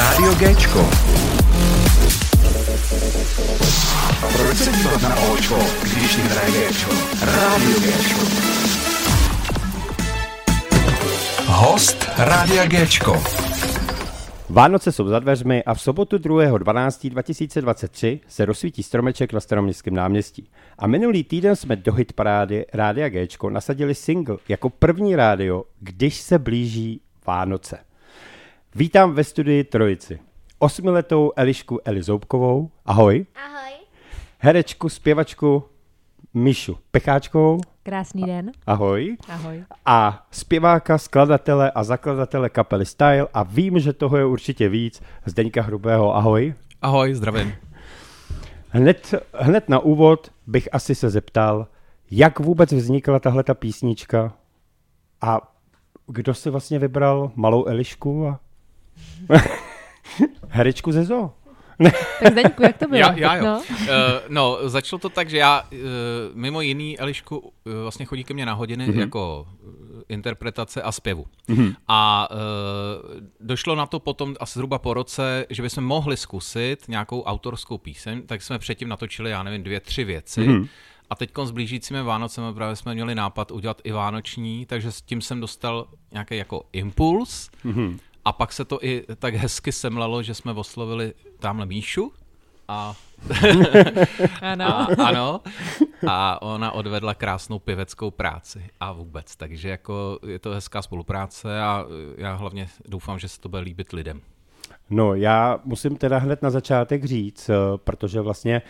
Rádio Géčko. Proč se dívat na Očko, když hraje Géčko? Rádio Géčko. Host Rádia Géčko. Vánoce jsou za dveřmi a v sobotu 2.12.2023 se rozsvítí stromeček na staroměstském náměstí. A minulý týden jsme do hitparády Rádia Géčko nasadili single jako první rádio, když se blíží Vánoce. Vítám ve studii Trojici. Osmiletou Elišku Eli Zoubkovou. Ahoj. Ahoj. Herečku, zpěvačku Míšu Pecháčkovou. Krásný den. Ahoj. Ahoj. A zpěváka, skladatele a zakladatele kapely Style a vím, že toho je určitě víc. Zdeňka Hrubého. Ahoj. Ahoj, zdravím. Hned, hned na úvod bych asi se zeptal, jak vůbec vznikla tahle ta písnička a kdo si vlastně vybral malou Elišku a herečku ze zoo? Tak Zdeňku, jak to bylo? Já, já jo. No. No. Uh, no, začalo to tak, že já uh, mimo jiný Elišku uh, vlastně chodí ke mně na hodiny mm-hmm. jako uh, interpretace a zpěvu. Mm-hmm. A uh, došlo na to potom asi zhruba po roce, že bychom mohli zkusit nějakou autorskou píseň, tak jsme předtím natočili, já nevím, dvě, tři věci. Mm-hmm. A teď s blížícími Vánocemi právě jsme měli nápad udělat i vánoční, takže s tím jsem dostal nějaký jako impuls. Mm-hmm. A pak se to i tak hezky semlalo, že jsme oslovili tamhle Míšu a, Ano. a, ano, a ona odvedla krásnou pěveckou práci a vůbec, takže jako je to hezká spolupráce a já hlavně doufám, že se to bude líbit lidem. No, já musím teda hned na začátek říct, eh, protože vlastně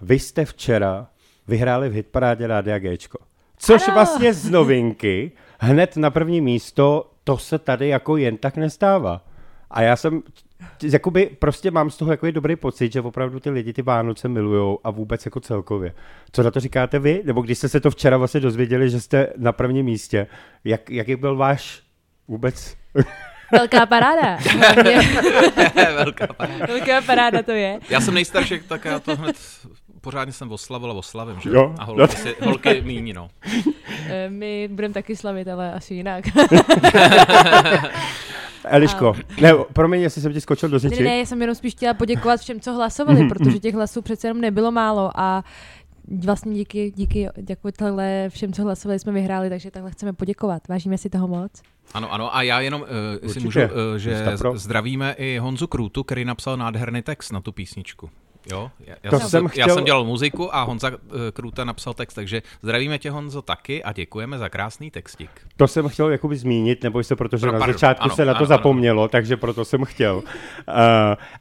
vy jste včera vyhráli v hitparádě Rádia Géčko. Což Ano. vlastně z novinky hned na první místo, to se tady jako jen tak nestává. A já jsem, jakoby prostě mám z toho jako dobrý pocit, že opravdu ty lidi ty Vánoce milujou a vůbec jako celkově. Co na to říkáte vy? Nebo když jste se to včera vlastně dozvěděli, že jste na prvním místě, jak, jaký byl váš vůbec Velká paráda. Velká paráda. velká paráda to je. Já jsem nejstarší, tak já to hned pořádně jsem oslavil a oslavím, že? Jo. A holky, si, holky míní, no. Eh, My budeme taky slavit, ale asi jinak. Eliško, ne, promiň, jestli jsem ti skočil do Ne, řeči. ne, já jsem jenom spíš chtěla poděkovat všem, co hlasovali, protože těch hlasů přece jenom nebylo málo a vlastně díky, díky díky tohle všem, co hlasovali, jsme vyhráli, takže takhle chceme poděkovat. Vážíme si toho moc. Ano, ano, a já jenom, uh, jestli Určitě. můžu, uh, že zdravíme i Honzu Krůtu, který napsal nádherný text na tu písničku. Jo, já, já, To jsem, jsem já chtěl- jsem dělal muziku a Honza uh, Krůta napsal text, takže zdravíme tě Honzo taky a děkujeme za krásný textík. To jsem chtěl jakoby zmínit, neboj se, protože Pro- na pardon, začátku ano, se na to ano, zapomnělo, takže proto jsem chtěl. Uh,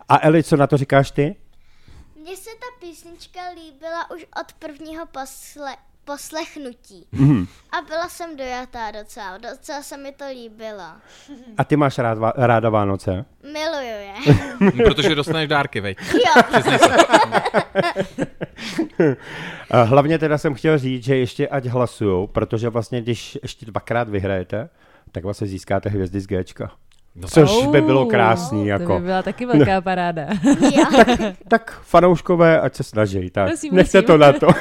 a Eli, co na to říkáš ty? Mně se ta písnička líbila už od prvního posle, poslechnutí. Mhm. A byla jsem dojatá docela, docela se mi to líbilo. A ty máš rád, ráda Vánoce? Miluju je. Hm, Protože dostaneš dárky, veď. jo, hlavně teda jsem chtěl říct, že ještě ať hlasujou, protože vlastně když ještě dvakrát vyhrajete, tak vlastně získáte hvězdy z Gčka. No, Což by bylo Oh, krásný, To jako. by byla taky velká paráda. jo. Tak fanouškové, ať se snaží, tak Prosím, nechte to na to. uh,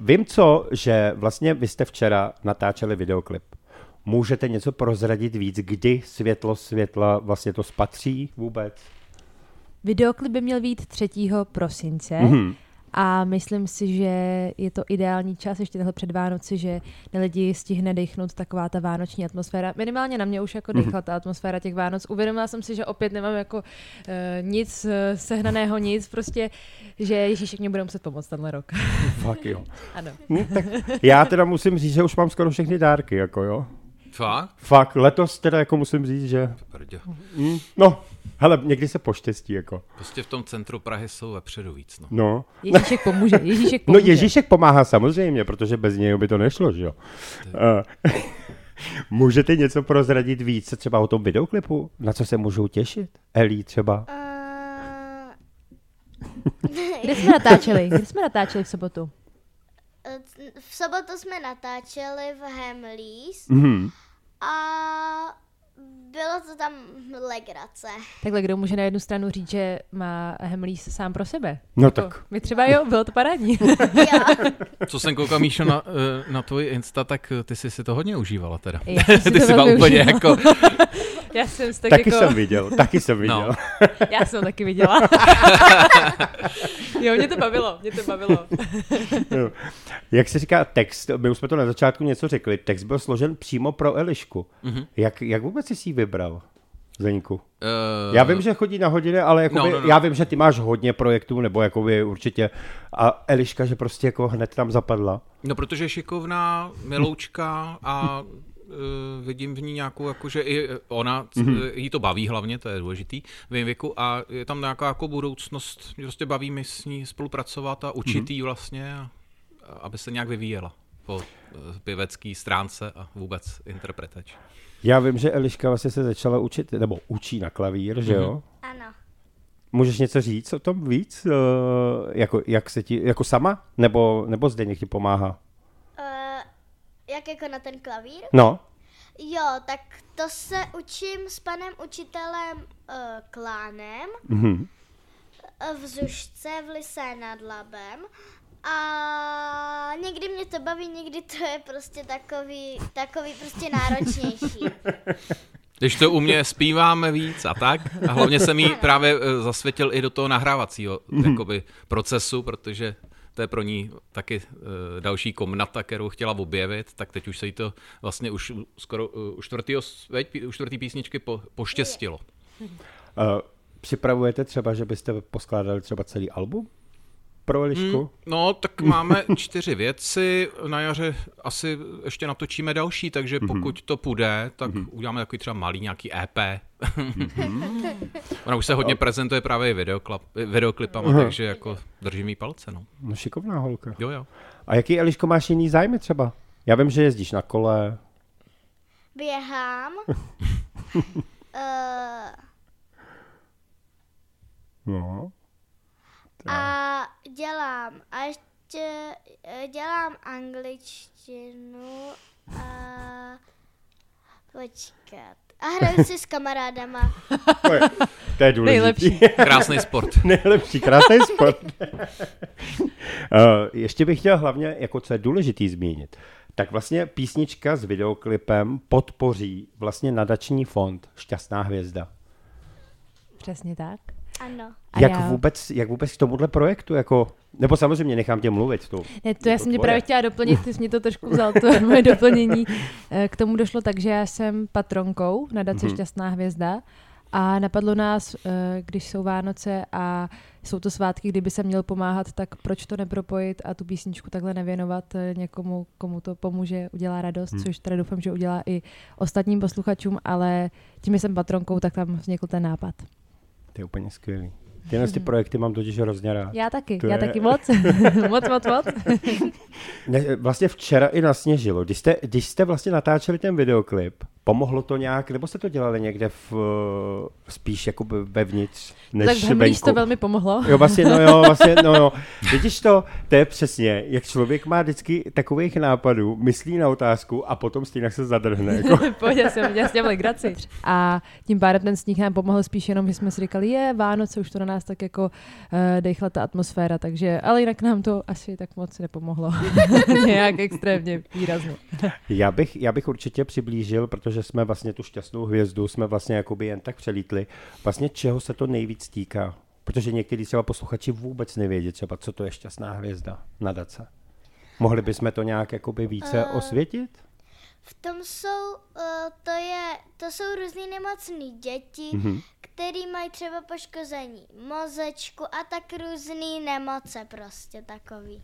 vím co, že vlastně vy jste včera natáčeli videoklip. Můžete něco prozradit víc, kdy světlo světla vlastně to spatří vůbec? Videoklip by měl být 3. prosince Mhm. A myslím si, že je to ideální čas ještě tohle před Vánoci, že na lidi stihne dechnout taková ta vánoční atmosféra. Minimálně na mě už jako dechla ta atmosféra těch Vánoc. Uvědomila jsem si, že opět nemám jako uh, nic uh, sehnaného, nic, prostě, že Ježíšek mě bude muset pomoct tenhle rok. Fakt jo. ano. Hm, tak já teda musím říct, že už mám skoro všechny dárky, jako jo. Fakt? Fakt, letos teda jako musím říct, že... Prdě. Hm, no, hele, někdy se poštěstí, jako. Prostě v tom centru Prahy jsou vepředu víc, no. No. Ježíšek pomůže, Ježíšek No pomůže. Ježíšek pomáhá samozřejmě, protože bez něj by to nešlo, že jo. Eh, Můžete něco prozradit víc třeba o tom videoklipu? Na co se můžou těšit? Elí třeba? Uh, Kde jsme natáčeli? Kde jsme natáčeli v sobotu? v sobotu jsme natáčeli v Hemlís Mhm. A bylo to tam legrace. Takhle, kdo může na jednu stranu říct, že má Hemlís sám pro sebe? No Jako, tak. My třeba jo, bylo to parádní. Jo. Co jsem koukal, Míšo, na, eh, na tvůj Insta, tak eh, ty jsi si to hodně užívala teda. Já jsem si ty to jsi byla úplně užívala. jako... Já jsem tak Taky jako... jsem viděl, taky jsem viděl. No. Já jsem taky viděla. jo, mě to bavilo, mě to bavilo. Jo. Jak se říká text, my už jsme to na začátku něco řekli, text byl složen přímo pro Elišku. Mm-hmm. Jak, jak vůbec jsi si ji vybral, Zeňku? Uh, Já vím, že chodí na hodiny, ale jakoby, No, no, no. já vím, že ty máš hodně projektů, nebo jakoby určitě. A Eliška, že prostě jako hned tam zapadla. No, protože je šikovná, miloučka a vidím v ní nějakou, jakože i ona, mm-hmm. jí to baví hlavně, to je důležitý v jejím věku a je tam nějaká jako budoucnost, mě prostě baví mi s ní spolupracovat a učit jí vlastně, a, a aby se nějak vyvíjela po eh, pěvecký stránce a vůbec interpretač. Já vím, že Eliška vlastně se začala učit, nebo učí na klavír, že jo? Ano. Můžeš něco říct o tom víc? Uh, jako, jak se ti, jako sama? Nebo, nebo Zdeněk ti pomáhá? Jak jako na ten klavír? No, Jo, tak to se učím s panem učitelem uh, Klánem mhm. eh, v Zušce v Lisé nad Labem. A někdy mě to baví, někdy to je prostě takový, takový prostě náročnější. Když to u mě zpíváme víc a tak. A hlavně jsem jí právě eh, zasvětil i do toho nahrávacího jakoby, procesu, protože to je pro ní taky uh, další komnata, kterou chtěla objevit, tak teď už se jí to vlastně už skoro uh, u, čtvrtýho, veď, u čtvrtý písničky po, poštěstilo. Uh, připravujete třeba, že byste poskládali třeba celý album pro Elišku? Hmm, no, tak máme čtyři věci, na jaře asi ještě natočíme další, takže pokud to půjde, tak uděláme takový třeba malý nějaký EP. Ona už se hodně prezentuje právě i videoklip, videoklipama, takže jako držím jí palce, no. No šikovná holka. Jo, jo. A jaký, Eliško, máš jiný zájmy třeba? Já vím, že jezdíš na kole. Běhám. uh, No. a dělám. A ještě eh, dělám angličtinu a počkat. A hraju si s kamarádama. To je, to je důležitý. Nejlepší. Krásný sport. Nejlepší, krásný sport. uh, ještě bych chtěl hlavně, jako co je důležitý zmínit, tak vlastně písnička s videoklipem podpoří vlastně nadační fond Šťastná hvězda. Přesně tak. Ano. Jak, já- vůbec, jak vůbec k tomuhle projektu, jako, nebo samozřejmě nechám tě mluvit. To, Ne, to já jsem tě právě chtěla doplnit, ty jsi mě to trošku vzal, to moje doplnění. Eh, K tomu došlo tak, že já jsem patronkou nadace Mhm. Šťastná hvězda a napadlo nás, eh, když jsou Vánoce a jsou to svátky, kdyby se měl pomáhat, tak proč to nepropojit a tu písničku takhle nevěnovat eh, někomu, komu to pomůže, udělá radost, Mhm. což teda doufám, že udělá i ostatním posluchačům, ale tím, že jsem patronkou, tak tam vznikl ten nápad. To je úplně skvělý. Tyhle ty projekty mám totiž hrozně rád. Já taky, To já je- taky moc. moc, moc, moc. Ne, vlastně včera i nasněžilo. Když jste, když jste vlastně natáčeli ten videoklip, pomohlo to nějak, nebo jste to dělali někde v, eh, spíš jako vevnitř, než tak v to velmi pomohlo. Jo, vlastně, no jo, vlastně, no jo. Vidíš to, to je přesně, jak člověk má vždycky takových nápadů, myslí na otázku a potom stejně se zadrhne. Jako. Pojď, já jsem, já jsem legraci. A tím pádem ten sníh nám pomohl spíš jenom, že jsme si říkali, je Vánoce, už to na nás tak jako uh, dechla ta atmosféra, takže, ale jinak nám to asi tak moc nepomohlo. Nějak extrémně výrazně. Já bych, já bych určitě přiblížil, protože jsme vlastně tu šťastnou hvězdu, jsme vlastně jakoby jen tak přelítli, vlastně čeho se to nejvíc týká. Protože někteří třeba posluchači vůbec nevědí třeba, co to je šťastná hvězda, nadace. Mohli bychom to nějak jakoby více Eh, osvětit? V tom jsou, uh, to je, to jsou různý nemocný děti, mm-hmm. který mají třeba poškození mozečku a tak různý nemoce prostě takový.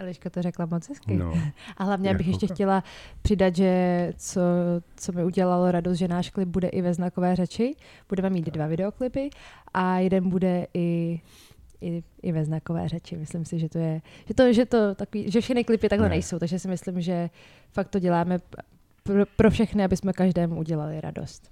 Eliška to řekla moc hezky. No. A hlavně bych Jako- ještě chtěla přidat, že co, co mi udělalo radost, že náš klip bude i ve znakové řeči. Budeme mít dva videoklipy a jeden bude i i, i ve znakové řeči. Myslím si, že to je, že to, že to takový, že všechny klipy takhle Ne. ne. nejsou, takže si myslím, že fakt to děláme pro, pro všechny, aby jsme každému udělali radost.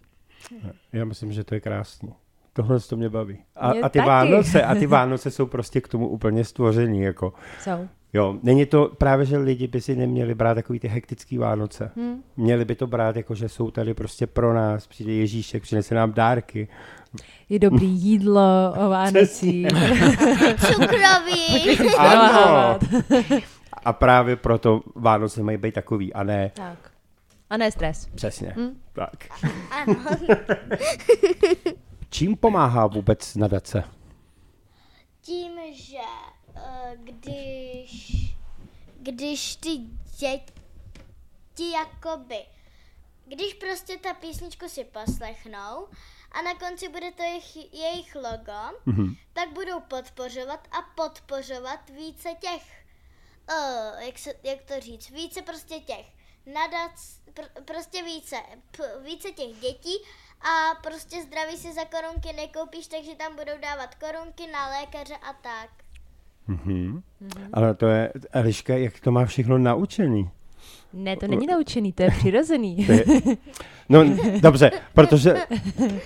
Já myslím, že to je krásný. Tohle to mě baví. A, Mě a ty taky. Vánoce, a ty Vánoce jsou prostě k tomu úplně stvořený, jako. Jsou. Jo, není to právě, že lidi by si neměli brát takový ty hektický Vánoce. Hm. Měli by to brát jako, že jsou tady prostě pro nás, přijde Ježíšek, přinese nám dárky. Je dobrý jídlo o Vánocích. Cukroví. Ano! A právě proto Vánoce mají být takový, a ne tak. A ne stres. Přesně. Hm? Tak. Ano. Čím pomáhá vůbec nadace? Tím, že když, když ty děti jakoby, když prostě ta písničku si poslechnou a na konci bude to jejich, jejich logo, Mhm. tak budou podpořovat a podpořovat více těch, uh, jak, se, jak to říct, více prostě těch nadac, pr- prostě více, p- více těch dětí a prostě zdraví si za korunky nekoupíš, takže tam budou dávat korunky na lékaře a tak. Mhm. Ale to je, Eliška, jak to má všechno naučený? Ne, to není naučený, to je přirozený. To je, no, dobře, protože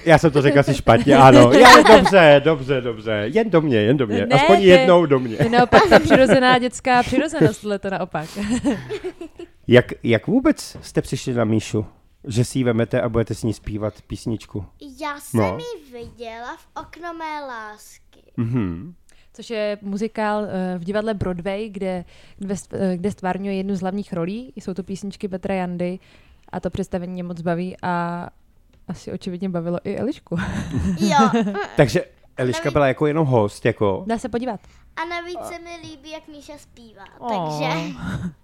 já jsem to řekl asi špatně, ano. Já, dobře, dobře, dobře. Jen do mě, jen do mě. Ne, Aspoň to je- jednou do mě. To je naopak ta přirozená dětská přirozenost, tohle to naopak. Jak, jak vůbec jste přišli na Míšu? Že si ji vemete a budete s ní zpívat písničku? Já jsem No. ji viděla v okno mé lásky. Mhm. Což je muzikál eh, v divadle Broadway, kde, eh, kde stvárňuje jednu z hlavních rolí. Jsou to písničky Petra Jandy a to představení mě moc baví a asi očividně bavilo i Elišku. Jo. Takže Eliška byla jako jenom host, jako. Dá se podívat. A navíc se mi líbí, jak Míša zpívá. Oh. Takže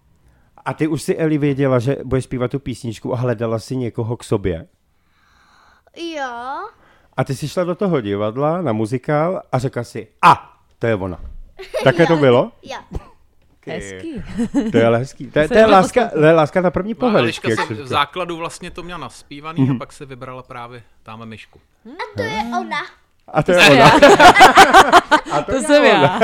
A ty už si Eli věděla, že budeš zpívat tu písničku a hledala si někoho k sobě. jo. A ty jsi šla do toho divadla na muzikál a řekla si, a, to je ona. Také to bylo? Jo. Hezký. To je ale hezký. To je, to je, láska, to je láska na první No, pohled. Eliška se v základu vlastně to měla naspívaný Mhm. a pak se vybrala právě tamhle myšku. A to je ona. A to je ona. A To jsem já.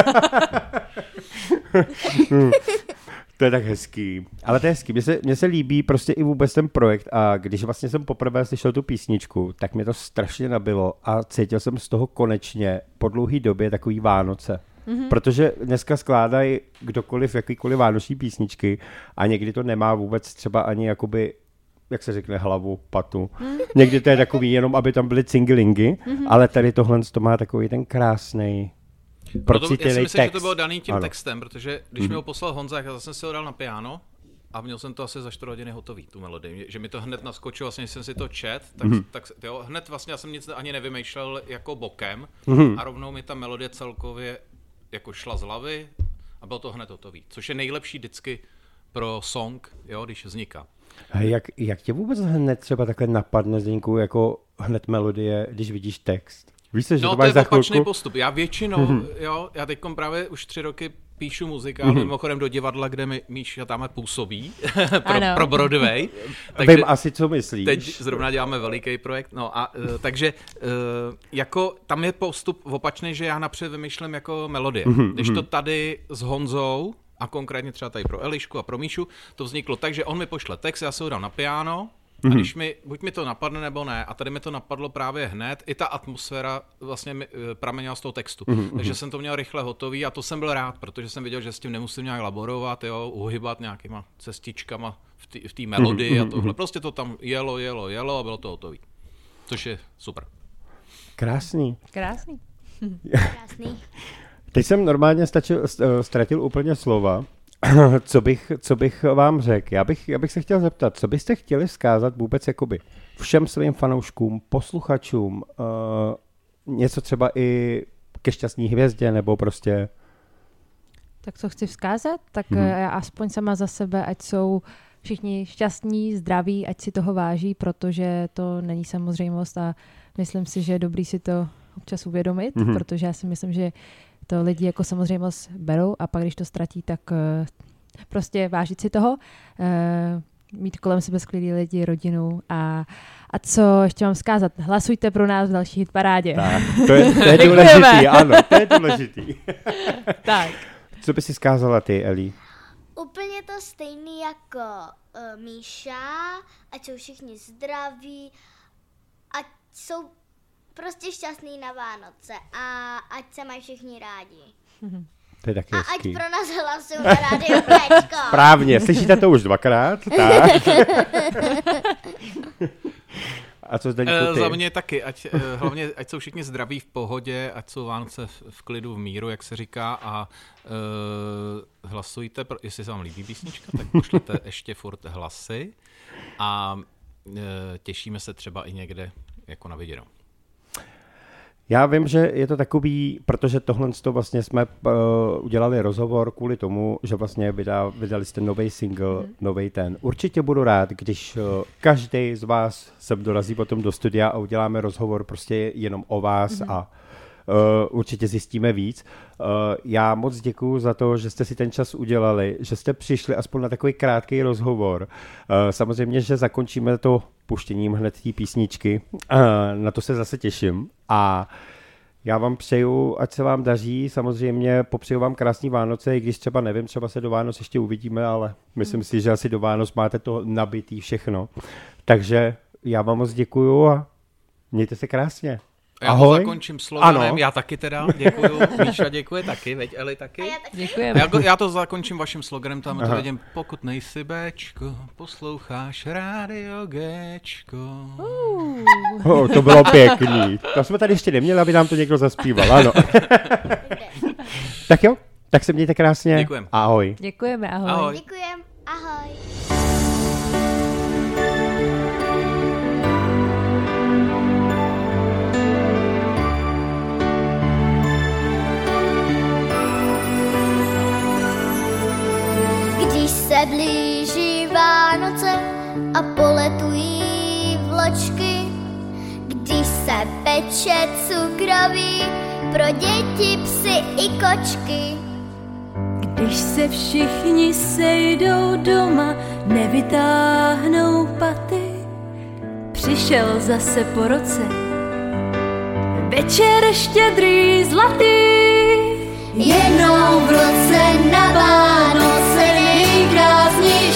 To je tak hezký. Ale to je hezký. Mně se, mně se líbí prostě i vůbec ten projekt a když vlastně jsem poprvé slyšel tu písničku, tak mě to strašně nabilo a cítil jsem z toho konečně po dlouhé době takový Vánoce. Mm-hmm. Protože dneska skládají kdokoliv jakýkoliv vánoční písničky a někdy to nemá vůbec třeba ani jakoby jak se řekne, hlavu, patu. Mm. Někdy to je takový jenom, aby tam byly cingilingy, mm-hmm. ale tady tohle to má takový ten krásný Proto já si myslím, text. že to bylo daný tím Ano. textem, protože když mi ho poslal Honza, já jsem si ho dal na piano a měl jsem to asi za 4 hodiny hotový, tu melodii. Že mi to hned naskočilo, vlastně jsem si to čet, tak, Mhm. tak jo, hned vlastně já jsem nic ani nevymýšlel jako bokem Mhm. a rovnou mi ta melodie celkově jako šla z hlavy a bylo to hned hotový. Což je nejlepší vždycky pro song, jo, když vzniká. A jak, jak tě vůbec hned třeba takhle napadne, Zdeňku, jako hned melodie, když vidíš text? Víš co, že No, to to je za opačný chvilku? postup. Já většinou, mm-hmm. jo, já teď právě už tři roky píšu muzikály, mm-hmm. mimochodem do divadla, kde mi Míša tam působí, pro, Ano. pro Broadway. Takže... Vím asi, co myslíš. Teď zrovna děláme veliký projekt, no a uh, takže uh, jako tam je postup opačný, že já napřed vymýšlím jako melodie. Mhm, Mm-hmm. Když to tady s Honzou, a konkrétně třeba tady pro Elišku a pro Míšu, to vzniklo tak, že on mi pošle text, já se ho dám na piano, Mhm. a když mi, buď mi to napadne nebo ne, a tady mi to napadlo právě hned, i ta atmosféra vlastně mi, eh, pramenila z toho textu. Mhm, Takže jsem to měl rychle hotový a to jsem byl rád, protože jsem věděl, že s tím nemusím nějak laborovat, jo, uhybat nějakýma cestičkama v té té melodii Mhm, a tohle. Prostě to tam jelo, jelo, jelo a bylo to hotový. Což je super. Krásný. Krásný. Krásný. Teď jsem normálně stačil, st- ztratil úplně slova. co, bych, co bych vám řekl? Já bych, já bych se chtěl zeptat, co byste chtěli vzkázat vůbec jakoby všem svým fanouškům, posluchačům, uh, něco třeba i ke šťastní hvězdě, nebo prostě... Tak co chci vzkázat? Tak Mhm. mm. já aspoň sama za sebe, ať jsou všichni šťastní, zdraví, ať si toho váží, protože to není samozřejmost a myslím si, že je dobrý si to občas uvědomit, Mhm. mm. protože já si myslím, že to lidi jako samozřejmost berou a pak, když to ztratí, tak uh, prostě vážit si toho, uh, mít kolem sebe skvělý lidi, rodinu a, a co ještě mám vzkázat? Hlasujte pro nás v další hitparádě. Tak, to je, to je důležitý, ano, to je důležitý. tak. Co by si zkázala ty, Eli? Úplně to stejný jako uh, Míša, ať jsou všichni zdraví, ať jsou prostě šťastný na Vánoce a ať se mají všichni rádi. To je taky A ať hezký. pro nás hlasují na rádio Péčko. Správně, slyšíte to už dvakrát, tak. A co Eh, ty? Za mě taky, ať, eh, hlavně ať jsou všichni zdraví v pohodě, ať jsou Vánoce v, v klidu, v míru, jak se říká a uh, hlasujte, pro, jestli se vám líbí písnička, tak pošlete ještě furt hlasy a uh, těšíme se třeba i někde jako na viděnou. Já vím, že je to takový, protože tohle to vlastně jsme uh, udělali rozhovor kvůli tomu, že vlastně vydá, vydali jste nový single, mm. nový ten. Určitě budu rád, když uh, každý z vás sem dorazí potom do studia a uděláme rozhovor prostě jenom o vás mm. a Uh, určitě zjistíme víc. Uh, já moc děkuji za to, že jste si ten čas udělali, že jste přišli aspoň na takový krátký rozhovor. Uh, samozřejmě, že zakončíme to puštěním hned té písničky. Uh, na to se zase těším. A já vám přeju, ať se vám daří, samozřejmě popřeju vám krásný Vánoce, i když třeba nevím, třeba se do Vánoc ještě uvidíme, ale myslím si, že asi do Vánoc máte to nabitý všechno. Takže já vám moc děkuju a mějte se krásně. Já Ahoj. to zakončím sloganem, Ano. já taky teda, děkuju, Míša děkuje taky, veď Eli taky. A já taky. Děkujeme. Já, já to zakončím vaším sloganem, tam to vidím, pokud nejsi Bčko, posloucháš rádio Gčko. Oh, to bylo pěkný. To jsme tady ještě neměli, aby nám to někdo zaspíval, ano. tak jo, tak se mějte krásně. Děkujem. Ahoj. Děkujeme, ahoj. Ahoj. Děkujem. Ahoj. Se blíží Vánoce a poletují vločky, když se peče cukroví pro děti, psy i kočky. Když se všichni sejdou doma, nevytáhnou paty, přišel zase po roce. Večer štědrý zlatý, Jednou v roce na Vánoce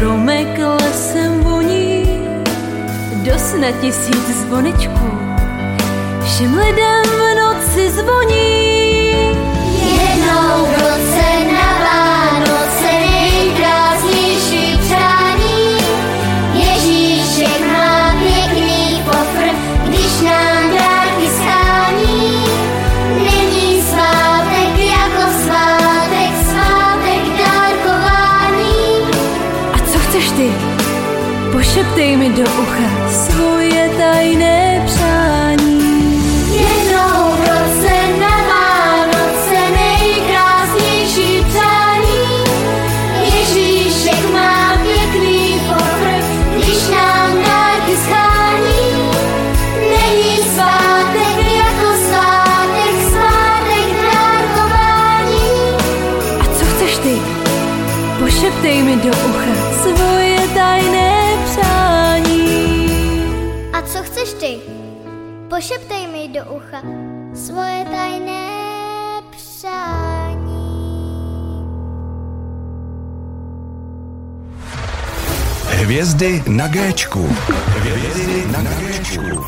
stromek lesem voní. Do sna tisíc zvonečků, všem lidem v noci zvoní. Pošeptej mi svoje tajné přání. Hvězdy na Géčku. Hvězdy na Géčku.